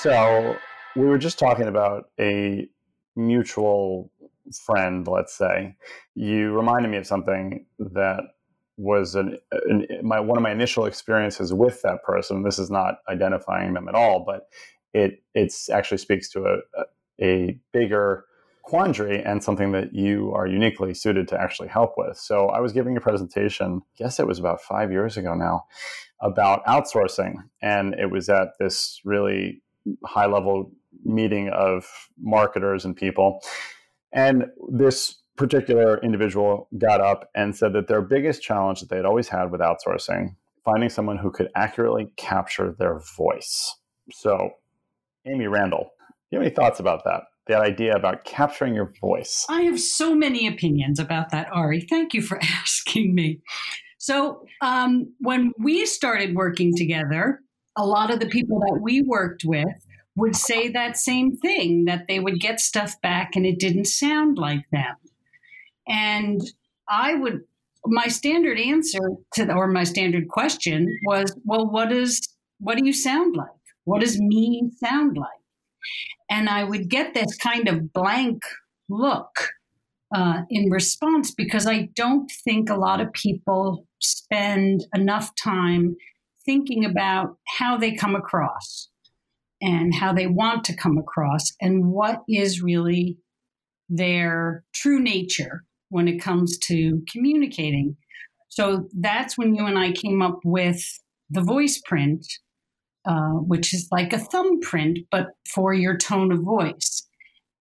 So we were just talking about a mutual friend, let's say. You reminded me of something that was an, an, my one of my initial experiences with that person. This is not identifying them at all, but it it's actually speaks to a, a bigger quandary and something that you are uniquely suited to actually help with. So I was giving a presentation, I guess it was about five years ago now, about outsourcing, and it was at this really high level meeting of marketers and people, and this particular individual got up and said that their biggest challenge that they had always had with outsourcing finding someone who could accurately capture their voice. So amy randall do you have any thoughts about that? That idea about capturing your voice. I have so many opinions about that ari. Thank you for asking me. So um, when we started working together a lot of the people that we worked with would say that same thing that they would get stuff back and it didn't sound like them and I would, my standard answer to, the, or my standard question was, well, what is, what do you sound like? What does me sound like? And I would get this kind of blank look uh, in response because I don't think a lot of people spend enough time thinking about how they come across and how they want to come across and what is really their true nature when it comes to communicating. So that's when you and I came up with the voice print, uh, which is like a thumbprint, but for your tone of voice.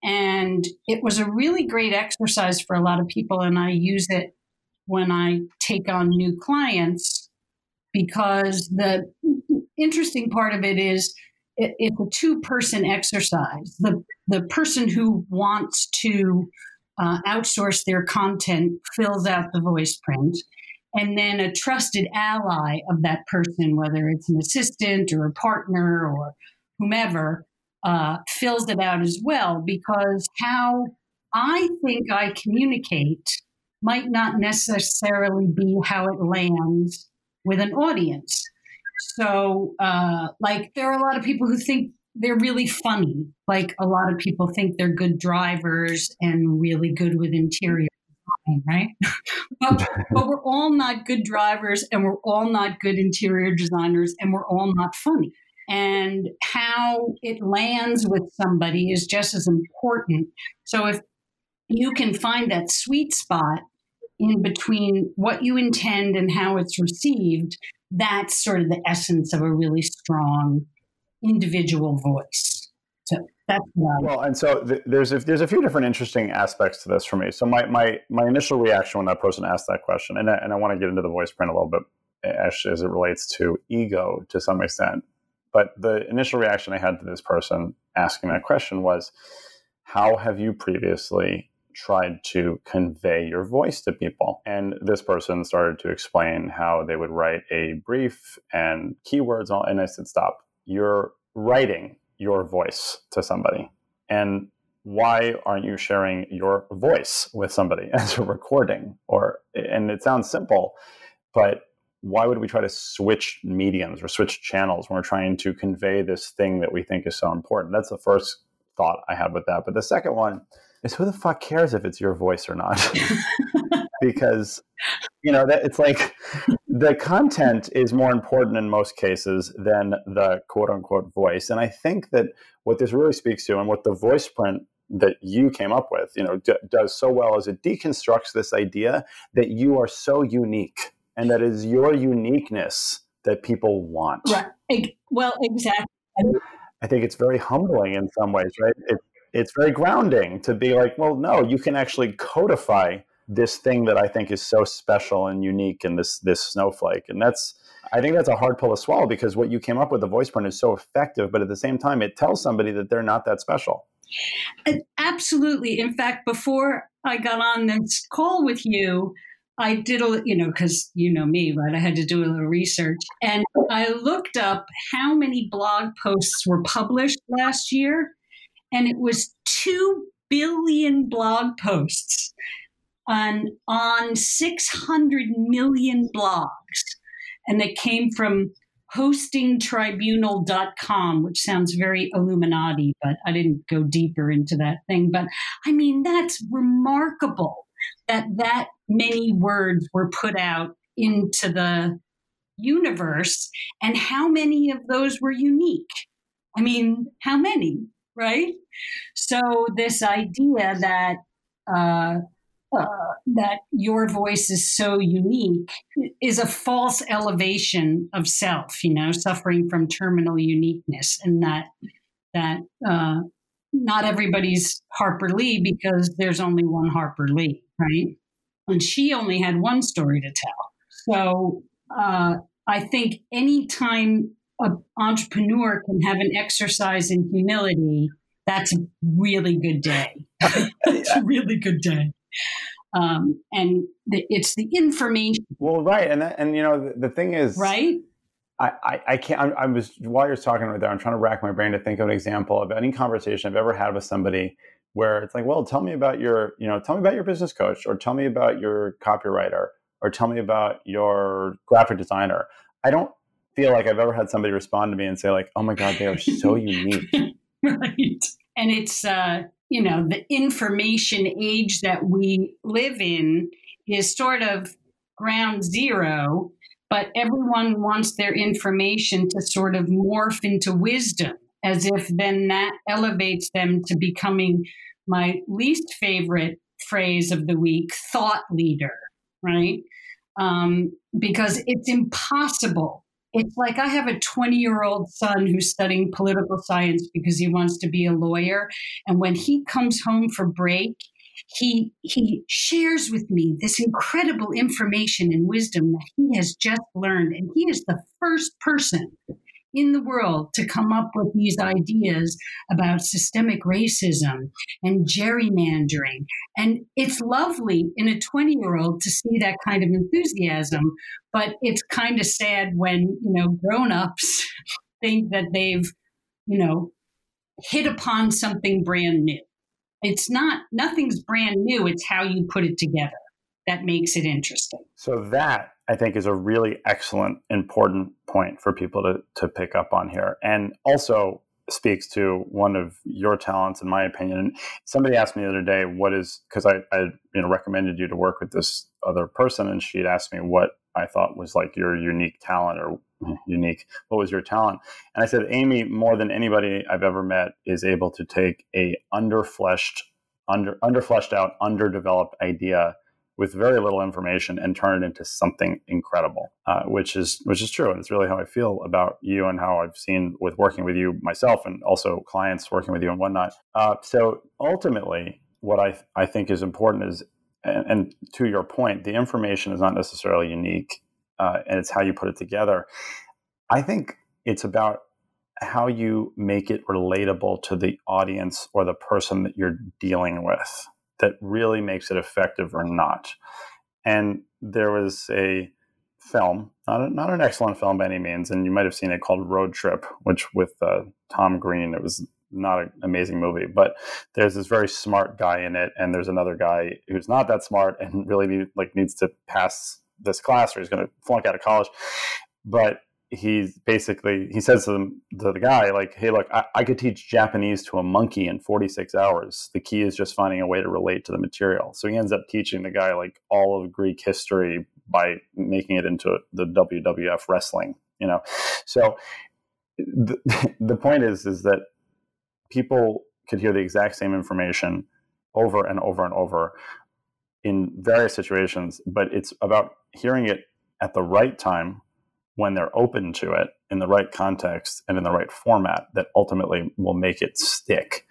And it was a really great exercise for a lot of people. And I use it when I take on new clients because the interesting part of it is it, it's a two person exercise. The, the person who wants to uh, outsource their content fills out the voice print. And then a trusted ally of that person, whether it's an assistant or a partner or whomever, uh, fills it out as well because how I think I communicate might not necessarily be how it lands with an audience. So, uh, like, there are a lot of people who think they're really funny. Like a lot of people think they're good drivers and really good with interior design, right? but, but we're all not good drivers and we're all not good interior designers and we're all not funny. And how it lands with somebody is just as important. So if you can find that sweet spot in between what you intend and how it's received, that's sort of the essence of a really strong individual voice. So that's well, and so th- there's a, there's a few different interesting aspects to this for me. So my my my initial reaction when that person asked that question, and I, and I want to get into the voice print a little bit eh, as, as it relates to ego to some extent. But the initial reaction I had to this person asking that question was, "How have you previously tried to convey your voice to people. And this person started to explain how they would write a brief and keywords, and, and I said, stop you're writing your voice to somebody. And why aren't you sharing your voice with somebody as a recording? Or and it sounds simple, but why would we try to switch mediums or switch channels when we're trying to convey this thing that we think is so important? That's the first thought I had with that. But the second one is who the fuck cares if it's your voice or not? because you know that it's like the content is more important in most cases than the quote unquote voice. And i think that what this really speaks to and what the voice print that you came up with you know d- does so well is it deconstructs this idea that you are so unique and that is your uniqueness that people want. Right. Well exactly. I think it's very humbling in some ways right? It, it's very grounding to be like well no you can actually codify this thing that I think is so special and unique in this this snowflake. And that's I think that's a hard pill to swallow because what you came up with the voice print is so effective, but at the same time it tells somebody that they're not that special. Uh, absolutely. In fact, before I got on this call with you, I did a, you know, because you know me, right? I had to do a little research. And I looked up how many blog posts were published last year, and it was 2 billion blog posts on on 600 million blogs and they came from hostingtribunal.com, which sounds very Illuminati, but I didn't go deeper into that thing. But I mean, that's remarkable that that many words were put out into the universe and how many of those were unique. I mean, how many, right? So, this idea that uh, uh, that your voice is so unique is a false elevation of self you know suffering from terminal uniqueness and that that uh, not everybody's harper lee because there's only one harper lee right and she only had one story to tell so uh, i think anytime an entrepreneur can have an exercise in humility that's a really good day it's a really good day um, and the, it's the information. Well, right, and that, and you know the, the thing is, right. I, I, I can't. I, I, was while you're talking right there. I'm trying to rack my brain to think of an example of any conversation I've ever had with somebody where it's like, well, tell me about your, you know, tell me about your business coach, or tell me about your copywriter, or tell me about your graphic designer. I don't feel like I've ever had somebody respond to me and say like, oh my god, they are so unique. right, and it's uh, you know, the information age that we live in is sort of ground zero, but everyone wants their information to sort of morph into wisdom, as if then that elevates them to becoming my least favorite phrase of the week thought leader, right? Um, because it's impossible it's like I have a 20 year old son who's studying political science because he wants to be a lawyer. And when he comes home for break, he he shares with me this incredible information and wisdom that he has just learned and he is the first person in the world to come up with these ideas about systemic racism and gerrymandering. And it's lovely in a 20 year old to see that kind of enthusiasm, but it's kind of sad when, you know, grown ups think that they've, you know, hit upon something brand new. It's not, nothing's brand new, it's how you put it together that makes it interesting. So that I think is a really excellent, important point for people to to pick up on here, and also speaks to one of your talents, in my opinion. And somebody asked me the other day, "What is?" Because I, I you know recommended you to work with this other person, and she'd asked me what I thought was like your unique talent or unique. What was your talent? And I said, Amy, more than anybody I've ever met, is able to take a underfleshed, under underfleshed out, underdeveloped idea with very little information and turn it into something incredible, uh, which is which is true, and it's really how I feel about you and how I've seen with working with you myself, and also clients working with you and whatnot. Uh, so ultimately, what I I think is important is, and, and, to your point, the information is not necessarily unique, uh, and it's how you put it together. I think it's about how you make it relatable to the audience or the person that you're dealing with that really makes it effective or not. And there was a film, not, a, not an excellent film by any means, and you might have seen it called Road Trip, which with uh, Tom Green, it was not an amazing movie, but there's this very smart guy in it, and there's another guy who's not that smart and really need, like needs to pass this class or he's going to flunk out of college. But he's basically he says to, to the guy like hey look I, I, could teach japanese to a monkey in 46 hours. The key is just finding a way to relate to the material. So he ends up teaching the guy like all of greek history by making it into the wwf wrestling you know? So the, the point is is that people could hear the exact same information over and over and over in various situations but it's about hearing it at the right time when they're open to it in the right context and in the right format that ultimately will make it stick.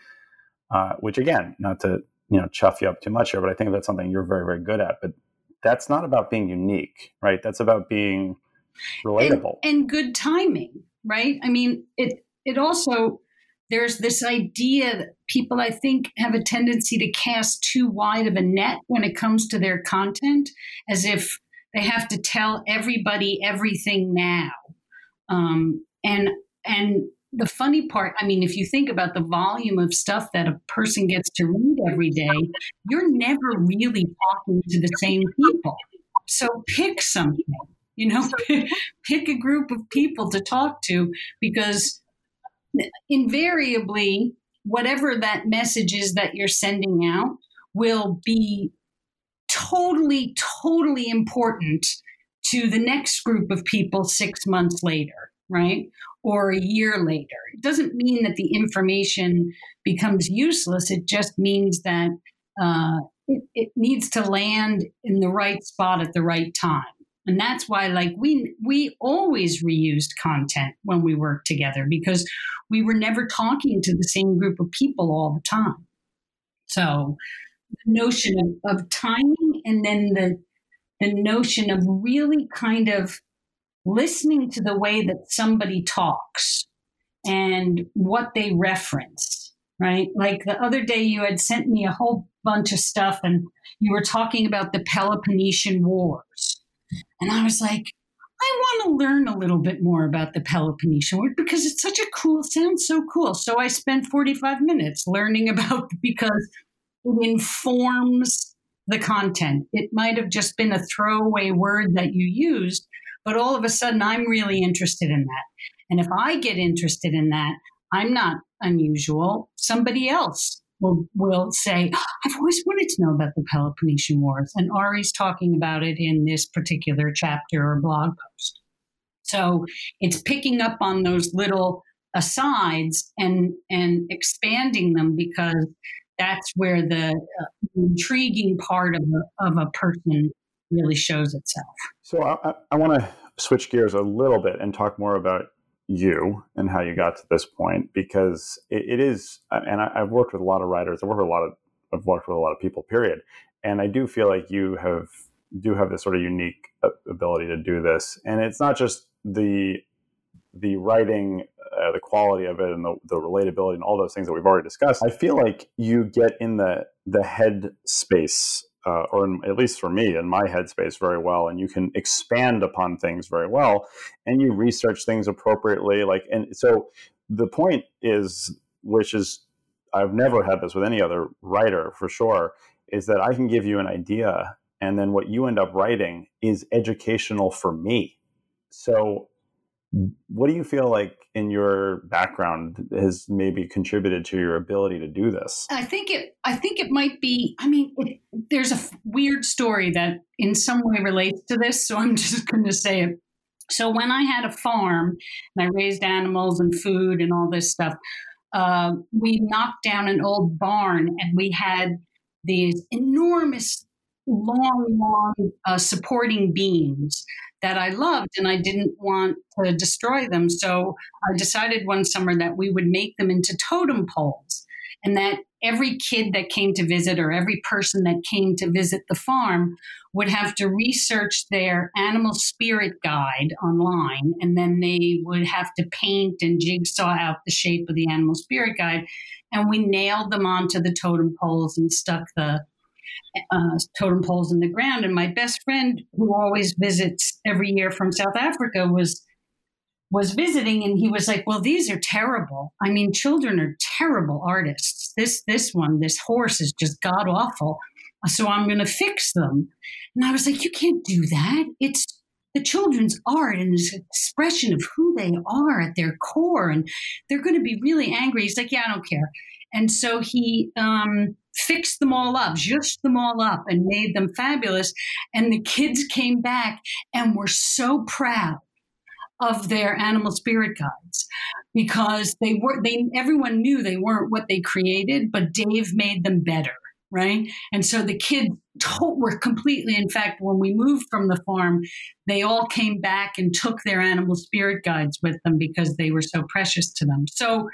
Uh, which again, not to you know chuff you up too much here, but I think that's something you're very very good at. But that's not about being unique, right? That's about being relatable and, and good timing, right? I mean, it it also there's this idea that people I think have a tendency to cast too wide of a net when it comes to their content, as if they have to tell everybody everything now. Um, and and the funny part, I mean, if you think about the volume of stuff that a person gets to read every day, you're never really talking to the same people. So pick something, You know, pick a group of people to talk to because invariably, whatever that message is that you're sending out will be totally, totally important to the next group of people six months later, right? Or a year later. It doesn't mean that the information becomes useless. It just means that uh, it, it needs to land in the right spot at the right time. And that's why, like, we we always reused content when we worked together because we were never talking to the same group of people all the time. So notion of, of timing and then the the notion of really kind of listening to the way that somebody talks and what they reference, right? Like the other day, you had sent me a whole bunch of stuff and you were talking about the Peloponnesian Wars. And I was like, I want to learn a little bit more about the Peloponnesian War because it's such a cool, sounds so cool. So I spent 45 minutes learning about because it informs the content. It might have just been a throwaway word that you used, but all of a sudden I'm really interested in that. And if I get interested in that, I'm not unusual. Somebody else will, will say, I've always wanted to know about the Peloponnesian Wars. And Ari's talking about it in this particular chapter or blog post. So it's picking up on those little asides and, and expanding them because that's where the uh, intriguing part of a, of a person really shows itself. So I, I want to switch gears a little bit and talk more about you and how you got to this point because it, it is and I, have worked with a lot of writers i've worked with a lot of i've worked with a lot of people period and i do feel like you have do have this sort of unique ability to do this and it's not just the the writing uh, the quality of it and the, the relatability and all those things that we've already discussed i feel like you get in the the head space uh, or in, at least for me in my headspace very well and you can expand upon things very well and you research things appropriately like and so the point is which is i've never had this with any other writer for sure is that i can give you an idea and then what you end up writing is educational for me. So what do you feel like in your background has maybe contributed to your ability to do this? I think it. I think it might be. I mean, it, there's a weird story that in some way relates to this, so I'm just going to say it. So when I had a farm and I raised animals and food and all this stuff, uh, we knocked down an old barn and we had these enormous long, long uh, supporting beams that I loved and I didn't want to destroy them. So I decided one summer that we would make them into totem poles and that every kid that came to visit or every person that came to visit the farm would have to research their animal spirit guide online and then they would have to paint and jigsaw out the shape of the animal spirit guide and we nailed them onto the totem poles and stuck the uh, totem poles in the ground. And my best friend, who always visits every year from South Africa, was was visiting, and he was like, "Well, these are terrible. I mean, children are terrible artists. This this one, this horse is just god awful. So I'm going to fix them." And I was like, "You can't do that. It's the children's art and this expression of who they are at their core, and they're going to be really angry." He's like, "Yeah, I don't care." And so he um, fixed them all up, just them all up, and made them fabulous. And the kids came back and were so proud of their animal spirit guides because they were they everyone knew they weren't what they created but dave made them better right and so the kids were completely in fact when we moved from the farm they all came back and took their animal spirit guides with them because they were so precious to them so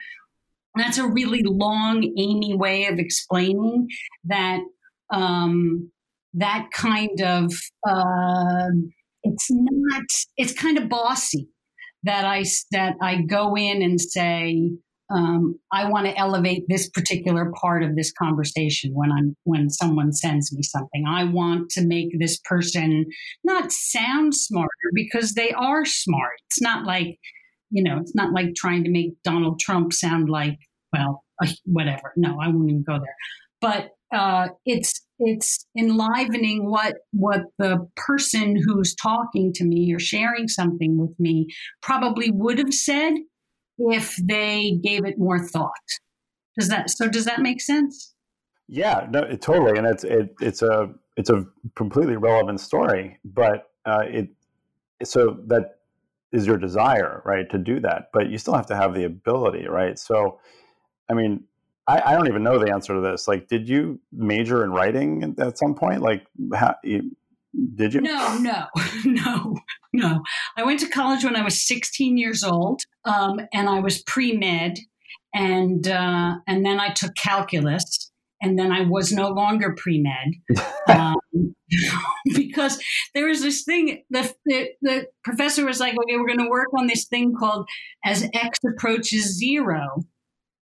that's a really long, Amy way of explaining that um, that kind of uh, it's not it's kind of bossy that I that I go in and say um, I want to elevate this particular part of this conversation when I'm when someone sends me something. I want to make this person not sound smarter because they are smart. It's not like you know, it's not like trying to make Donald Trump sound like, well, whatever. No, I won't even go there. But uh, it's it's enlivening what what the person who's talking to me or sharing something with me probably would have said if they gave it more thought. Does that so? Does that make sense? Yeah, no, it, totally, and it's it, it's a it's a completely relevant story, but uh, it so that is your desire, right, to do that, but you still have to have the ability, right? So, I mean, I, I don't even know the answer to this. Like, did you major in writing at some point? Like, how, you, did you? No, no, no, no. I went to college when I was 16 years old, um, and I was pre med, and uh, and then I took calculus, and then I was no longer pre med um, because there was this thing. The, the, the professor was like, "Okay, we're going to work on this thing called as x approaches zero.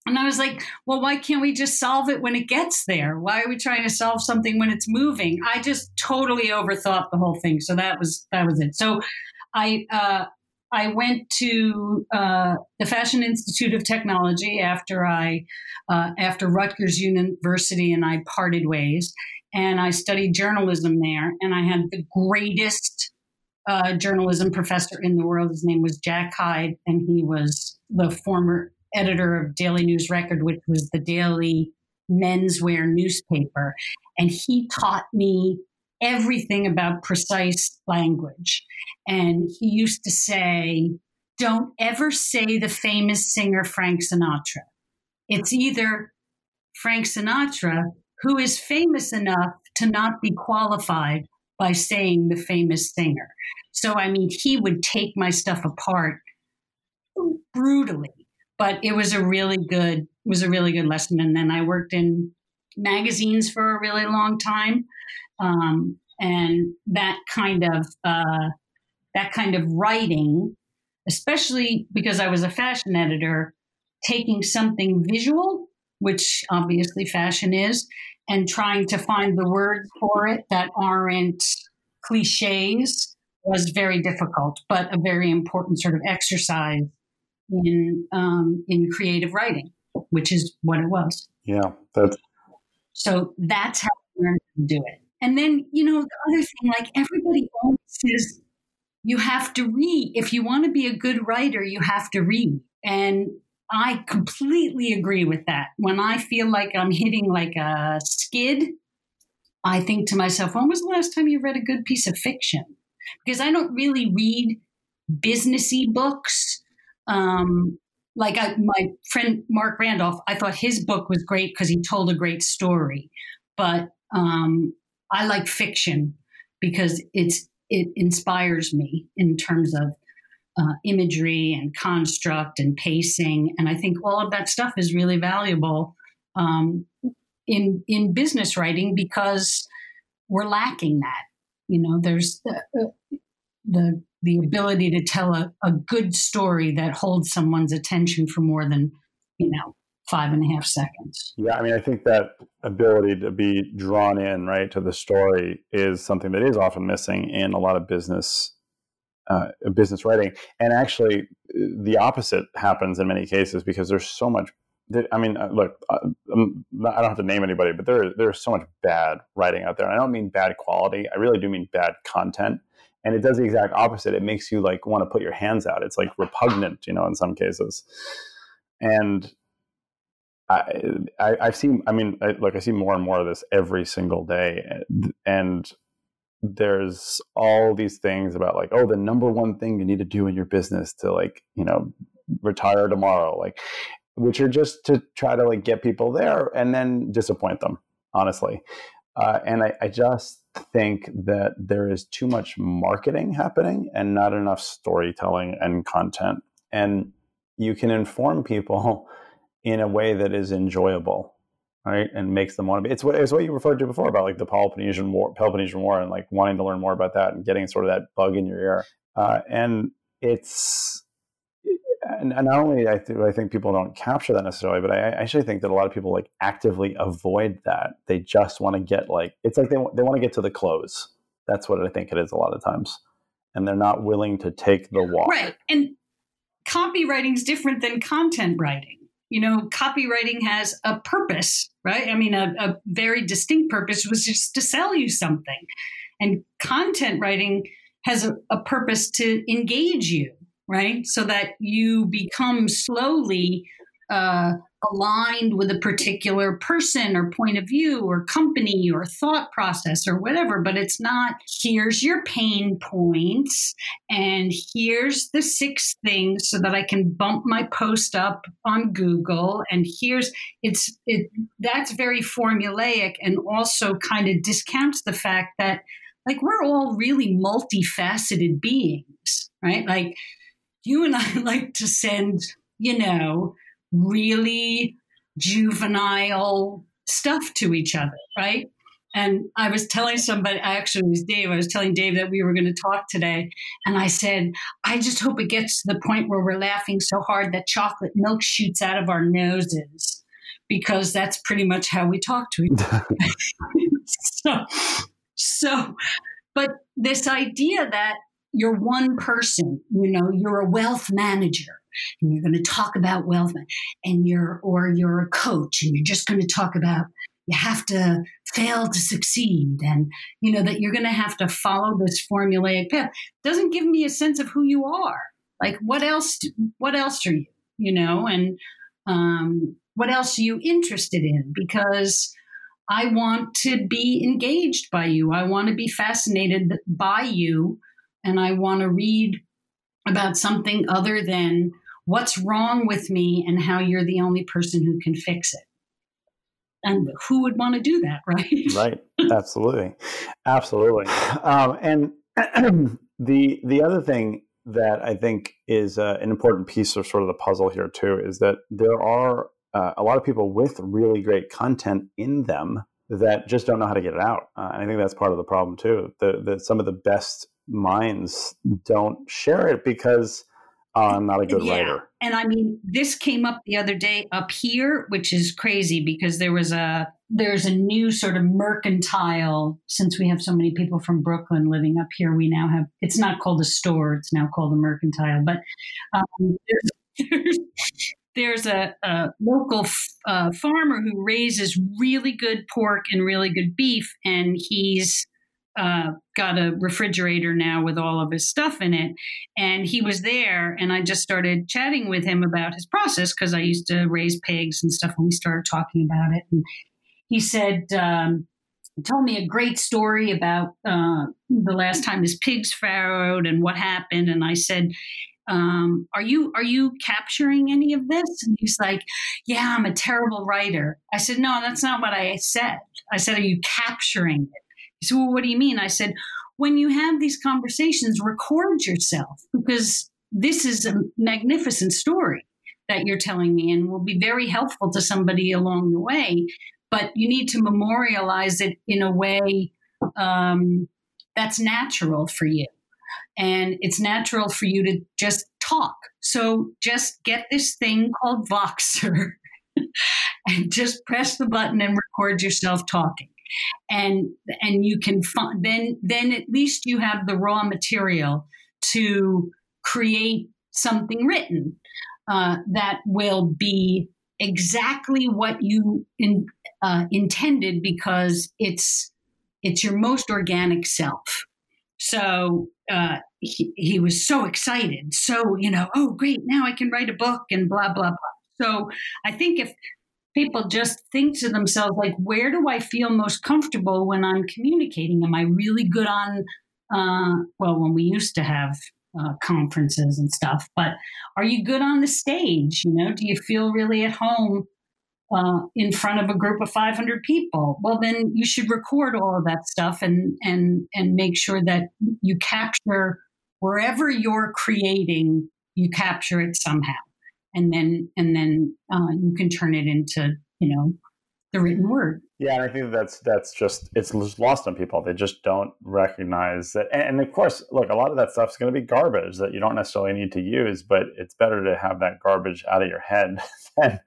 And I was like, well, why can't we just solve it when it gets there? Why are we trying to solve something when it's moving? I just totally overthought the whole thing. So that was that was it. So I uh, I went to uh, the Fashion Institute of Technology after I uh, after Rutgers University and I parted ways, and I studied journalism there. And I had the greatest uh, journalism professor in the world. His name was Jack Hyde, and he was the former editor of Daily News Record, which was the daily menswear newspaper. And he taught me everything about precise language. And he used to say, don't ever say the famous singer Frank Sinatra. It's either Frank Sinatra, who is famous enough to not be qualified by saying the famous singer. So, I mean, he would take my stuff apart brutally but it was a really good was a really good lesson. And then I worked in magazines for a really long time, um, and that kind of uh, that kind of writing, especially because I was a fashion editor, taking something visual, which obviously fashion is, and trying to find the words for it that aren't cliches was very difficult, but a very important sort of exercise in um, in creative writing, which is what it was. Yeah, that's so that's how I learned to do it. And then you know the other thing, like everybody always says, you have to read if you want to be a good writer. You have to read, and I completely agree with that. When I feel like I'm hitting like a skid, I think to myself, when was the last time you read a good piece of fiction? Because I don't really read businessy books. Um, like I, my friend Mark Randolph, I thought his book was great because he told a great story. But um, I like fiction because it's it inspires me in terms of uh, imagery and construct and pacing, and I think all of that stuff is really valuable um, in in business writing because we're lacking that. You know, there's the, uh, the the ability to tell a, a good story that holds someone's attention for more than you know five and a half seconds. Yeah i mean i think that ability to be drawn in right to the story is something that is often missing in a lot of business uh, business writing. And actually the opposite happens in many cases because there's so much I mean, uh, look, uh, I don't have to name anybody, but there there's so much bad writing out there. And I don't mean bad quality. I really do mean bad content. And it does the exact opposite. It makes you like want to put your hands out. It's like repugnant you know in some cases. And I, I have seen I mean I, look I see more and more of this every single day and there's all these things about like oh the number one thing you need to do in your business to like you know retire tomorrow like which are just to try to like get people there and then disappoint them honestly uh, and I, I just think that there is too much marketing happening and not enough storytelling and content. And you can inform people in a way that is enjoyable, right? And makes them want to be. It's what, it's what you referred to before about like the Peloponnesian War, Peloponnesian War, and like wanting to learn more about that and getting sort of that bug in your ear. Uh, and it's and, and not only I, th- I think people don't capture that necessarily, but I, I, actually think that a lot of people like actively avoid that. They just want to get like it's like they they want to get to the close. That's what I think it is a lot of times, and they're not willing to take the walk. Right, and copywriting is different than content writing. You know, copywriting has a purpose, right? I mean, a, a very distinct purpose was just to sell you something. And content writing has a, a purpose to engage you, right? So that you become slowly uh, aligned with a particular person or point of view or company or thought process or whatever. But it's not, here's your pain points and here's the six things so that I can bump my post up on Google. And here's, it's, it, that's very formulaic and also kind of discounts the fact that like we're all really multifaceted beings, right? Like you and I like to send, you know, really juvenile stuff to each other, right? And I was telling somebody, actually, it was Dave, I was telling Dave that we were going to talk today. And I said, I just hope it gets to the point where we're laughing so hard that chocolate milk shoots out of our noses, because that's pretty much how we talk to each other. so, so, but this idea that you're one person, you know, you're a wealth manager and you're going to talk about wealth and you're, or you're a coach and you're just going to talk about you have to fail to succeed and you know that you're going to have to follow this formulaic path. Doesn't give me a sense of who you are. Like what else what else are you you know and um, what else are you interested in? Because i want to be engaged by you. I want to be fascinated by you and i want to read about something other than what's wrong with me and how you're the only person who can fix it. And who would want to do that, right? right. Absolutely. Absolutely. Um, and the the other thing that I think is uh, an important piece of sort of the puzzle here too is that there are uh, a lot of people with really great content in them that just don't know how to get it out. Uh, and I think that's part of the problem too. That some of the best minds don't share it because I'm not a good yeah. writer. And I mean, this came up the other day up here, which is crazy because there was a there's a new sort of mercantile since we have so many people from Brooklyn living up here. We now have it's not called a store; it's now called a mercantile. But um, there's, there's, there's a, a local f- uh, farmer who raises really good pork and really good beef, and he's uh, got a refrigerator now with all of his stuff in it. And he was there, and I just started chatting with him about his process because I used to raise pigs and stuff, and we started talking about it. And he said, um, told me a great story about uh, the last time his pigs farrowed and what happened. And I said, um, are you are you capturing any of this? And he's like, Yeah, I'm a terrible writer. I said, No, that's not what I said. I said, Are you capturing it? He said, Well, what do you mean? I said, When you have these conversations, record yourself because this is a magnificent story that you're telling me and will be very helpful to somebody along the way. But you need to memorialize it in a way um, that's natural for you. And it's natural for you to just talk. So just get this thing called Voxer and just press the button and record yourself talking and and you can find then then at least you have the raw material to create something written uh, that will be exactly what you in, uh, intended because it's it's your most organic self. So uh, he, he was so excited so you know oh great now i can write a book and blah blah blah. So i think if people just think to themselves like where do i feel most comfortable when i'm communicating? Am i really good on uh, well when we used to have uh, conferences and stuff but are you good on the stage? You know do you feel really at home uh, in front of a group of 500 people? Well then you should record all of that stuff and and and make sure that you capture wherever you're creating you capture it somehow and then and then uh, you can turn it into you know the written word. Yeah, and I think that's that's just it's lost on people. They just don't recognize that. And, and of course, look, a lot of that stuff is going to be garbage that you don't necessarily need to use. But it's better to have that garbage out of your head than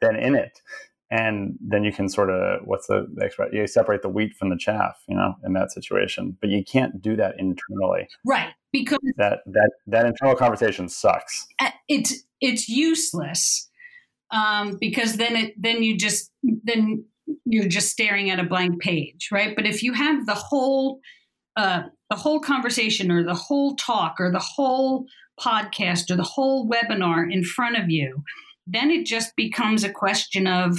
than in it. And then you can sort of what's the expression? You separate the wheat from the chaff, you know, in that situation. But you can't do that internally, right? Because that that that internal conversation sucks. It's it's useless um, because then it then you just then you're just staring at a blank page, right? But if you have the whole uh, the whole conversation or the whole talk or the whole podcast or the whole webinar in front of you, then it just becomes a question of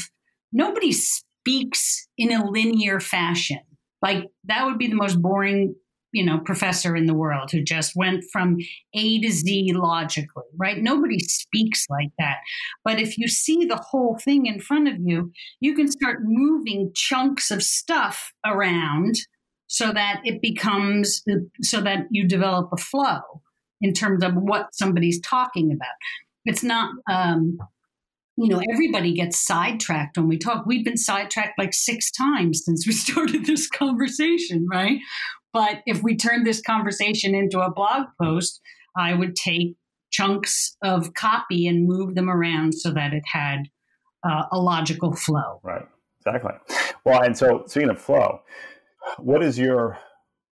nobody speaks in a linear fashion. Like that would be the most boring you know professor in the world who just went from a to z logically right nobody speaks like that but if you see the whole thing in front of you you can start moving chunks of stuff around so that it becomes so that you develop a flow in terms of what somebody's talking about it's not um, you know, everybody gets sidetracked when we talk. We've been sidetracked like six times since we started this conversation, right? But if we turned this conversation into a blog post, I would take chunks of copy and move them around so that it had uh, a logical flow. Right. Exactly. Well, and so speaking of flow, what does your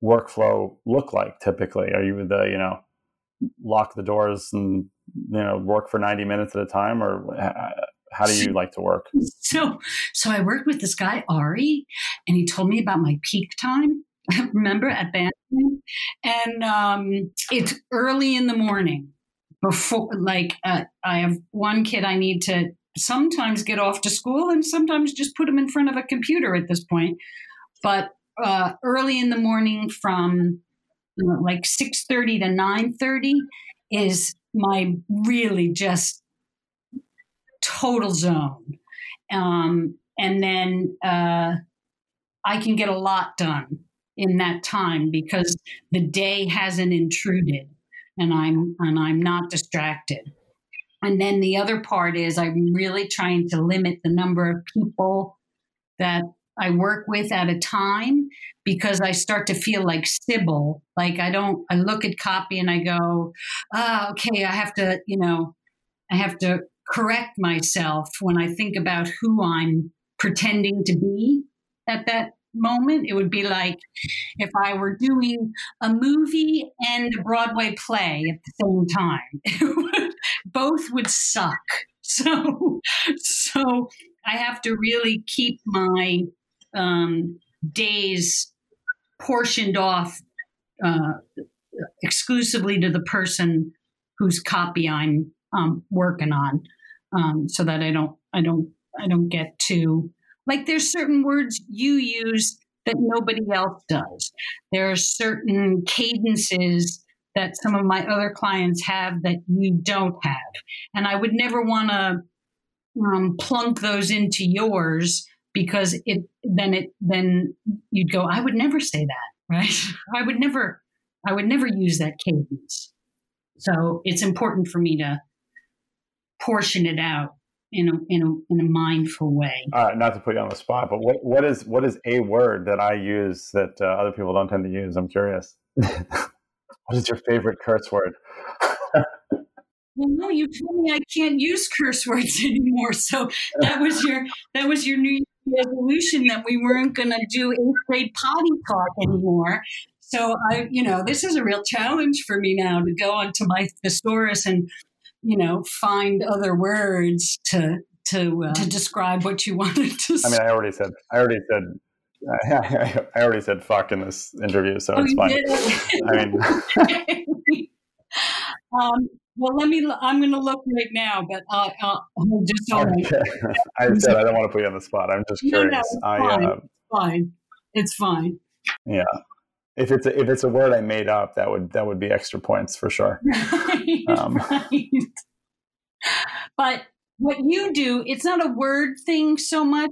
workflow look like typically? Are you the, you know, lock the doors and, you know, work for 90 minutes at a time or how do you like to work? So, so I worked with this guy, Ari, and he told me about my peak time remember at Bantam, and um, it's early in the morning before. Like uh, I have one kid I need to sometimes get off to school, and sometimes just put him in front of a computer at this point. But uh, early in the morning, from you know, like six thirty to nine thirty, is my really just total zone. Um, and then uh, I can get a lot done in that time because the day hasn't intruded and I'm and I'm not distracted. And then the other part is I'm really trying to limit the number of people that I work with at a time because I start to feel like Sybil. Like I don't, I look at copy and I go, ah, okay, I have to, you know, I have to correct myself when I think about who I'm pretending to be at that moment. It would be like if I were doing a movie and a Broadway play at the same time. both would suck. So, so I have to really keep my um, days portioned off uh, exclusively to the person whose copy I'm um, working on, um, so that I don't I don't I don't get too like there's certain words you use that nobody else does. There are certain cadences that some of my other clients have that you don't have. And I would never want to um, plunk those into yours because it then it then you'd go, I would never say that, right? I would never I would never use that cadence. So it's important for me to portion it out in a in a in a mindful way. Uh, not to put you on the spot, but what what is what is a word that I use that uh, other people don't tend to use? I'm curious. what is your favorite curse word? well, no, you told me I can't use curse words anymore. So that was your that was your New resolution that we weren't going to do eighth grade potty talk anymore. So I, you know, this is a real challenge for me now to go onto my thesaurus and you know, find other words to to uh, to describe what you wanted to. Say. I mean, I already said. I already said. I already said fuck in this interview, so oh, it's fine. I mean, um, well, let me. I'm going to look right now, but uh, I'll, I'll just. Okay. I said I don't want to put you on the spot. I'm just curious. No, no, I, fine. Uh, fine. It's fine. Yeah. If it's a, if it's a word I made up, that would that would be extra points for sure. Right, um, right. But what you do, it's not a word thing so much.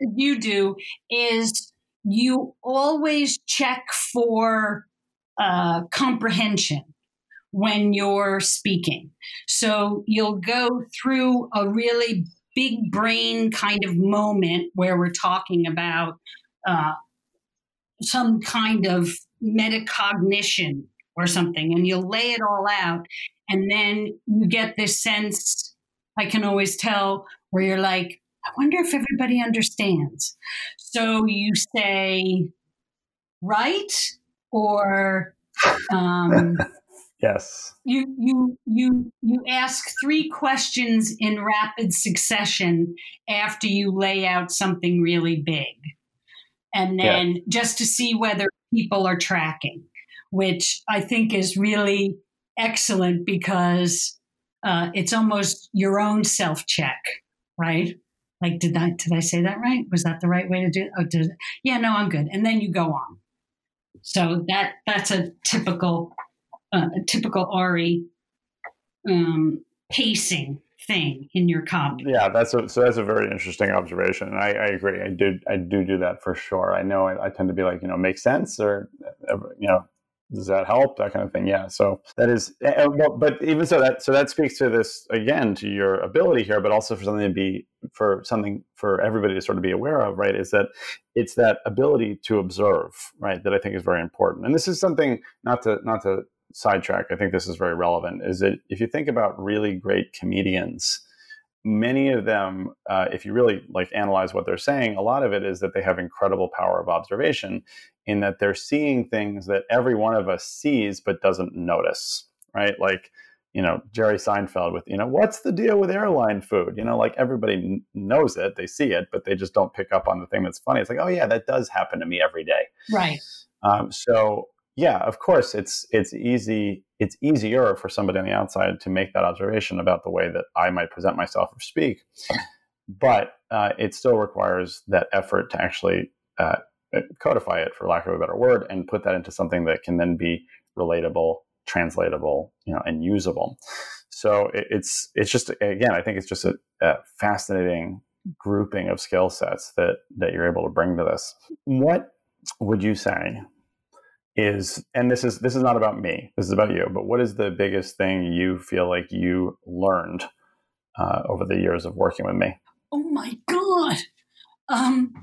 You do is you always check for uh, comprehension when you're speaking. So you'll go through a really big brain kind of moment where we're talking about uh, some kind of metacognition or something, and you'll lay it all out. And then you get this sense, I can always tell, where you're like, I wonder if everybody understands. So you say, right? Or, um, Yes. You you you you ask three questions in rapid succession after you lay out something really big. And then yeah. just to see whether people are tracking, which I think is really excellent because uh, it's almost your own self check, right? Like, did I did I say that right? Was that the right way to do it? Oh, did yeah, no, I'm good. And then you go on. So that that's a typical uh, a typical Ari um, pacing thing in your copy. Yeah, that's a, so that's a very interesting observation, and I, I, agree. I do I do do that for sure. I know I, I tend to be like you know make sense or uh, uh, you know does that help that kind of thing yeah so that is but even so that so that speaks to this again to your ability here but also for something to be for something for everybody to sort of be aware of right is that it's that ability to observe right that i think is very important and this is something not to not to sidetrack i think this is very relevant is that if you think about really great comedians many of them, uh, if you really like analyze what they're saying, a lot of it is that they have incredible power of observation in that they're seeing things that every one of us sees but doesn't notice, right? Like, you know, Jerry Seinfeld with, you know, what's the deal with airline food? You know, like everybody knows it, they see it, but they just don't pick up on the thing that's funny. It's like, oh yeah, that does happen to me every day. Right. Um, so yeah, of course, it's it's easy. It's easier for somebody on the outside to make that observation about the way that I might present myself or speak, but uh, it still requires that effort to actually uh, codify it, for lack of a better word, and put that into something that can then be relatable, translatable, you know, and usable. So it, it's it's just again, I think it's just a, a fascinating grouping of skill sets that that you're able to bring to this. What would you say is and this is this is not about me this is about you but what is the biggest thing you feel like you learned uh, over the years of working with me? Oh my god. Um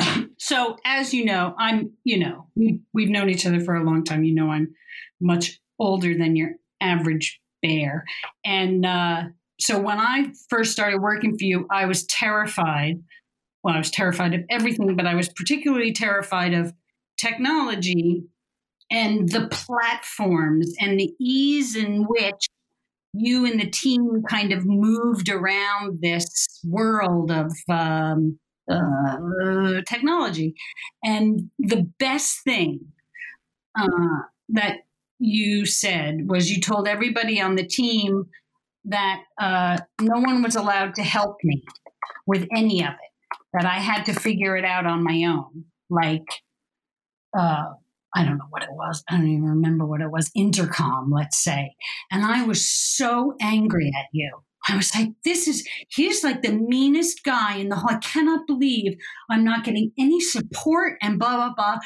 so as you know i'm you know we, we've known each other for a long time. You know i'm much older than your average bear. And uh, so when i first started working for you i was terrified well i was terrified of everything but i was particularly terrified of technology and the platforms and the ease in which you and the team kind of moved around this world of um, uh, technology. And the best thing uh, that you said was you told everybody on the team that uh, no one was allowed to help me with any of it, that I had to figure it out on my own. Like, uh, I don't know what it was. I don't even remember what it was. Intercom, let's say. And I was so angry at you. I was like, this is, he's like the meanest guy in the whole. I cannot believe I'm not getting any support and blah, blah, blah.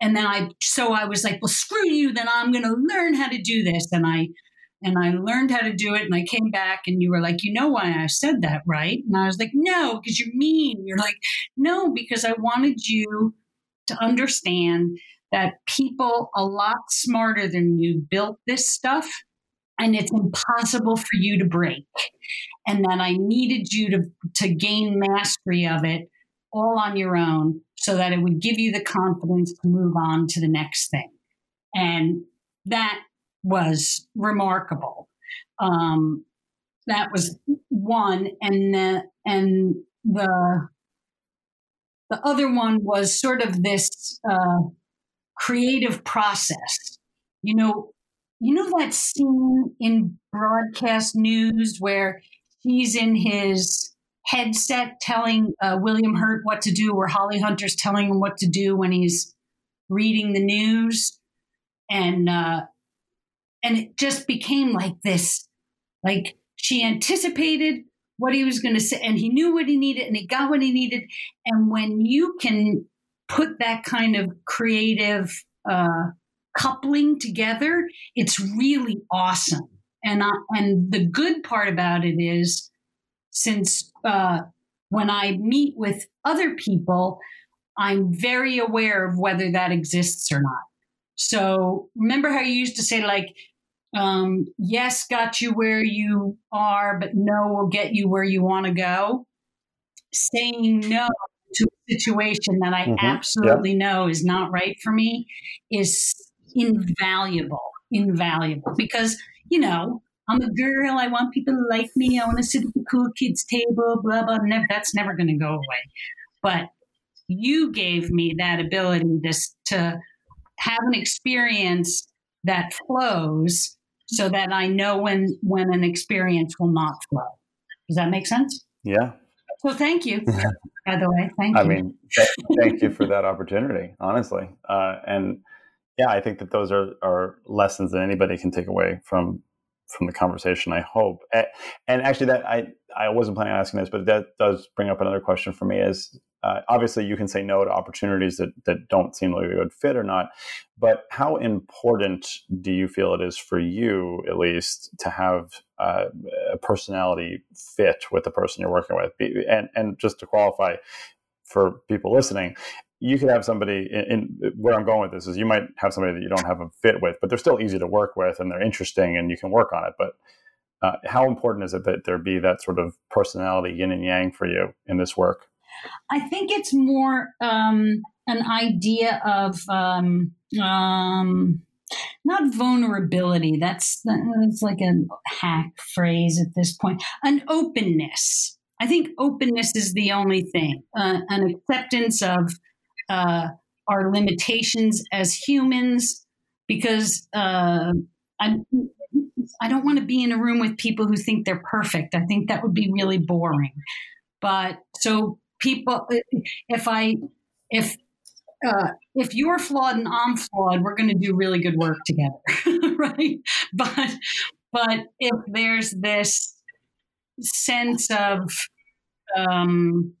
And then I, so I was like, well, screw you. Then I'm going to learn how to do this. And I, and I learned how to do it. And I came back and you were like, you know why I said that, right? And I was like, no, because you're mean. You're like, no, because I wanted you to understand that people a lot smarter than you built this stuff and it's impossible for you to break. And that I needed you to, to gain mastery of it all on your own so that it would give you the confidence to move on to the next thing. And that was remarkable. Um, that was one. And the, and the, the other one was sort of this, uh, creative process. You know, you know that scene in broadcast news where he's in his headset telling uh, William Hurt what to do, or Holly Hunter's telling him what to do when he's reading the news, and uh, and it just became like this, like she anticipated what he was going to say, and he knew what he needed, and he got what he needed, and when you can put that kind of creative uh, coupling together, it's really awesome. And I, and the good part about it is, since uh, when I meet with other people, I'm very aware of whether that exists or not. So remember how you used to say like, um, yes, got you where you are, but no will get you where you want to go. Saying no to a situation that I mm-hmm. absolutely yep. know is not right for me is invaluable. invaluable because, you know, I'm a girl. I want people to like me. I want to sit at the cool kids table, blah, blah. Ne- that's never going to go away. But you gave me that ability this, to have an experience that flows so that I know when, when an experience will not flow. Does that make sense? Yeah. So thank you, by the way. Thank I you. I mean, thank you for that opportunity, honestly. Uh, and yeah, I think that those are, are lessons that anybody can take away from from the conversation. I hope. And actually, that I I wasn't planning on asking this, but that does bring up another question for me. Is uh, obviously you can say no to opportunities that that don't seem like a good fit or not. But how important do you feel it is for you, at least, to have uh, a personality fit with the person you're working with? And and just to qualify for people listening, you could have somebody in, in, where I'm going with this is you might have somebody that you don't have a fit with, but they're still easy to work with and they're interesting and you can work on it. But uh, how important is it that there be that sort of personality yin and yang for you in this work? I think it's more um, an idea of um, um, not vulnerability. That's that's like a hack phrase at this point. An openness. I think openness is the only thing. Uh, an acceptance of uh, our limitations as humans because uh, I, I don't want to be in a room with people who think they're perfect. I think that would be really boring. But so people, if I, if uh, if you're flawed and I'm flawed, we're going to do really good work together, right? But but if there's this sense of um,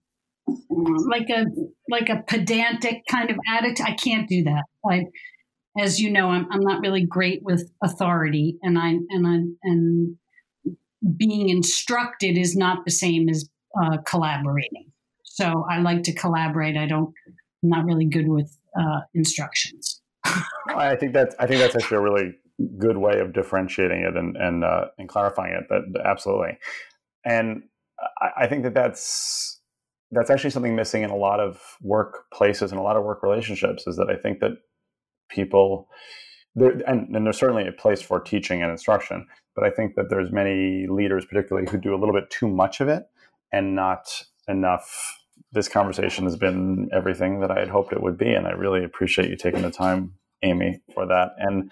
like a like a pedantic kind of attitude. I can't do that. Like as you know, I'm I'm not really great with authority, and I and I and being instructed is not the same as uh, collaborating. So I like to collaborate. I don't. I'm not really good with uh, instructions. I think that's I think that's actually a really good way of differentiating it and and uh, and clarifying it. That absolutely, and I, I think that that's that's actually something missing in a lot of workplaces and a lot of work relationships is that I think that people there, and, and, there's certainly a place for teaching and instruction, but I think that there's many leaders, particularly, who do a little bit too much of it and not enough. This conversation has been everything that I had hoped it would be, and I really appreciate you taking the time, Amy, for that. And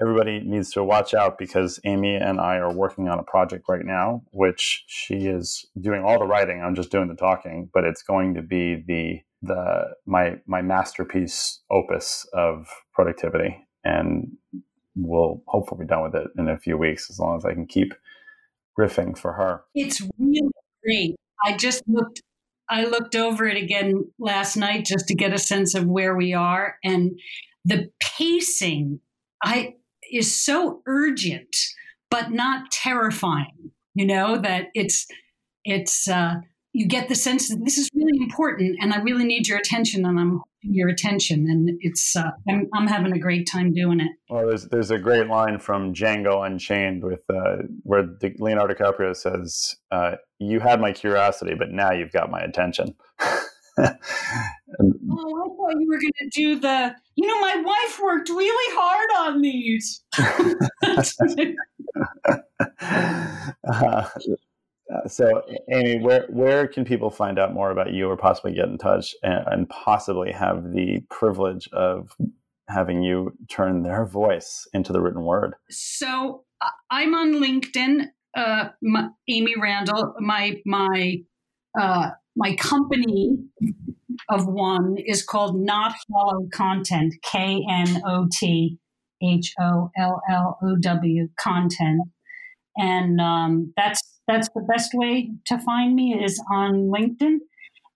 everybody needs to watch out because Amy and I are working on a project right now, which she is doing all the writing. I'm just doing the talking, but it's going to be the the my my masterpiece opus of productivity, and we'll hopefully be done with it in a few weeks as long as I can keep riffing for her. It's really great. I just looked I looked over it again last night just to get a sense of where we are and the pacing I is so urgent, but not terrifying. You know that it's it's uh, you get the sense that this is really important, and I really need your attention, and I'm your attention, and it's uh, I'm, I'm having a great time doing it. Well, there's there's a great line from Django Unchained with uh, where Leonardo DiCaprio says, uh, "You had my curiosity, but now you've got my attention." oh, I thought you were going to do the. You know, my wife worked really hard on these. uh, so, Amy, where where can people find out more about you, or possibly get in touch, and, and possibly have the privilege of having you turn their voice into the written word? So, I'm on LinkedIn. Uh, my, Amy Randall. My my uh, my company of one is called Knot Hollow Content, K N O T H O L L O W content, and um, that's that's the best way to find me is on LinkedIn.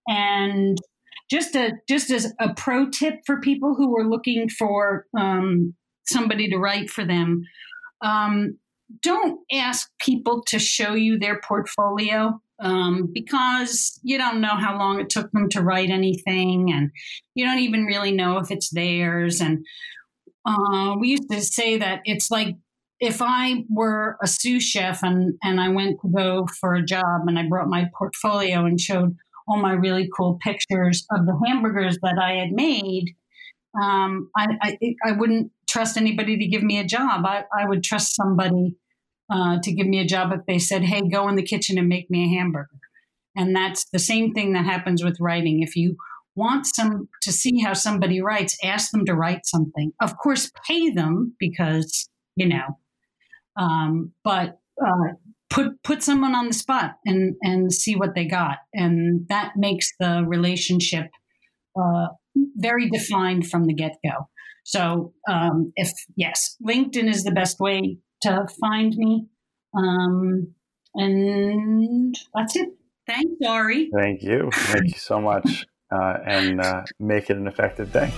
And just a just as a pro tip for people who are looking for um, somebody to write for them, um, don't ask people to show you their portfolio um, because you don't know how long it took them to write anything, and you don't even really know if it's theirs. And uh, we used to say that it's like if I were a sous chef and, and I went to go for a job and I brought my portfolio and showed all my really cool pictures of the hamburgers that I had made, um, I, I, I wouldn't trust anybody to give me a job. I, I would trust somebody uh, to give me a job if they said, "Hey, go in the kitchen and make me a hamburger." And that's the same thing that happens with writing. If you want some to see how somebody writes, ask them to write something. Of course, pay them because you know, um, but uh, put put someone on the spot and and see what they got, and that makes the relationship uh, very defined from the get go. So, um, if yes, LinkedIn is the best way to find me, um, and that's it. Thanks, Ari. Thank you. Thank you so much, uh, and uh, make it an effective day.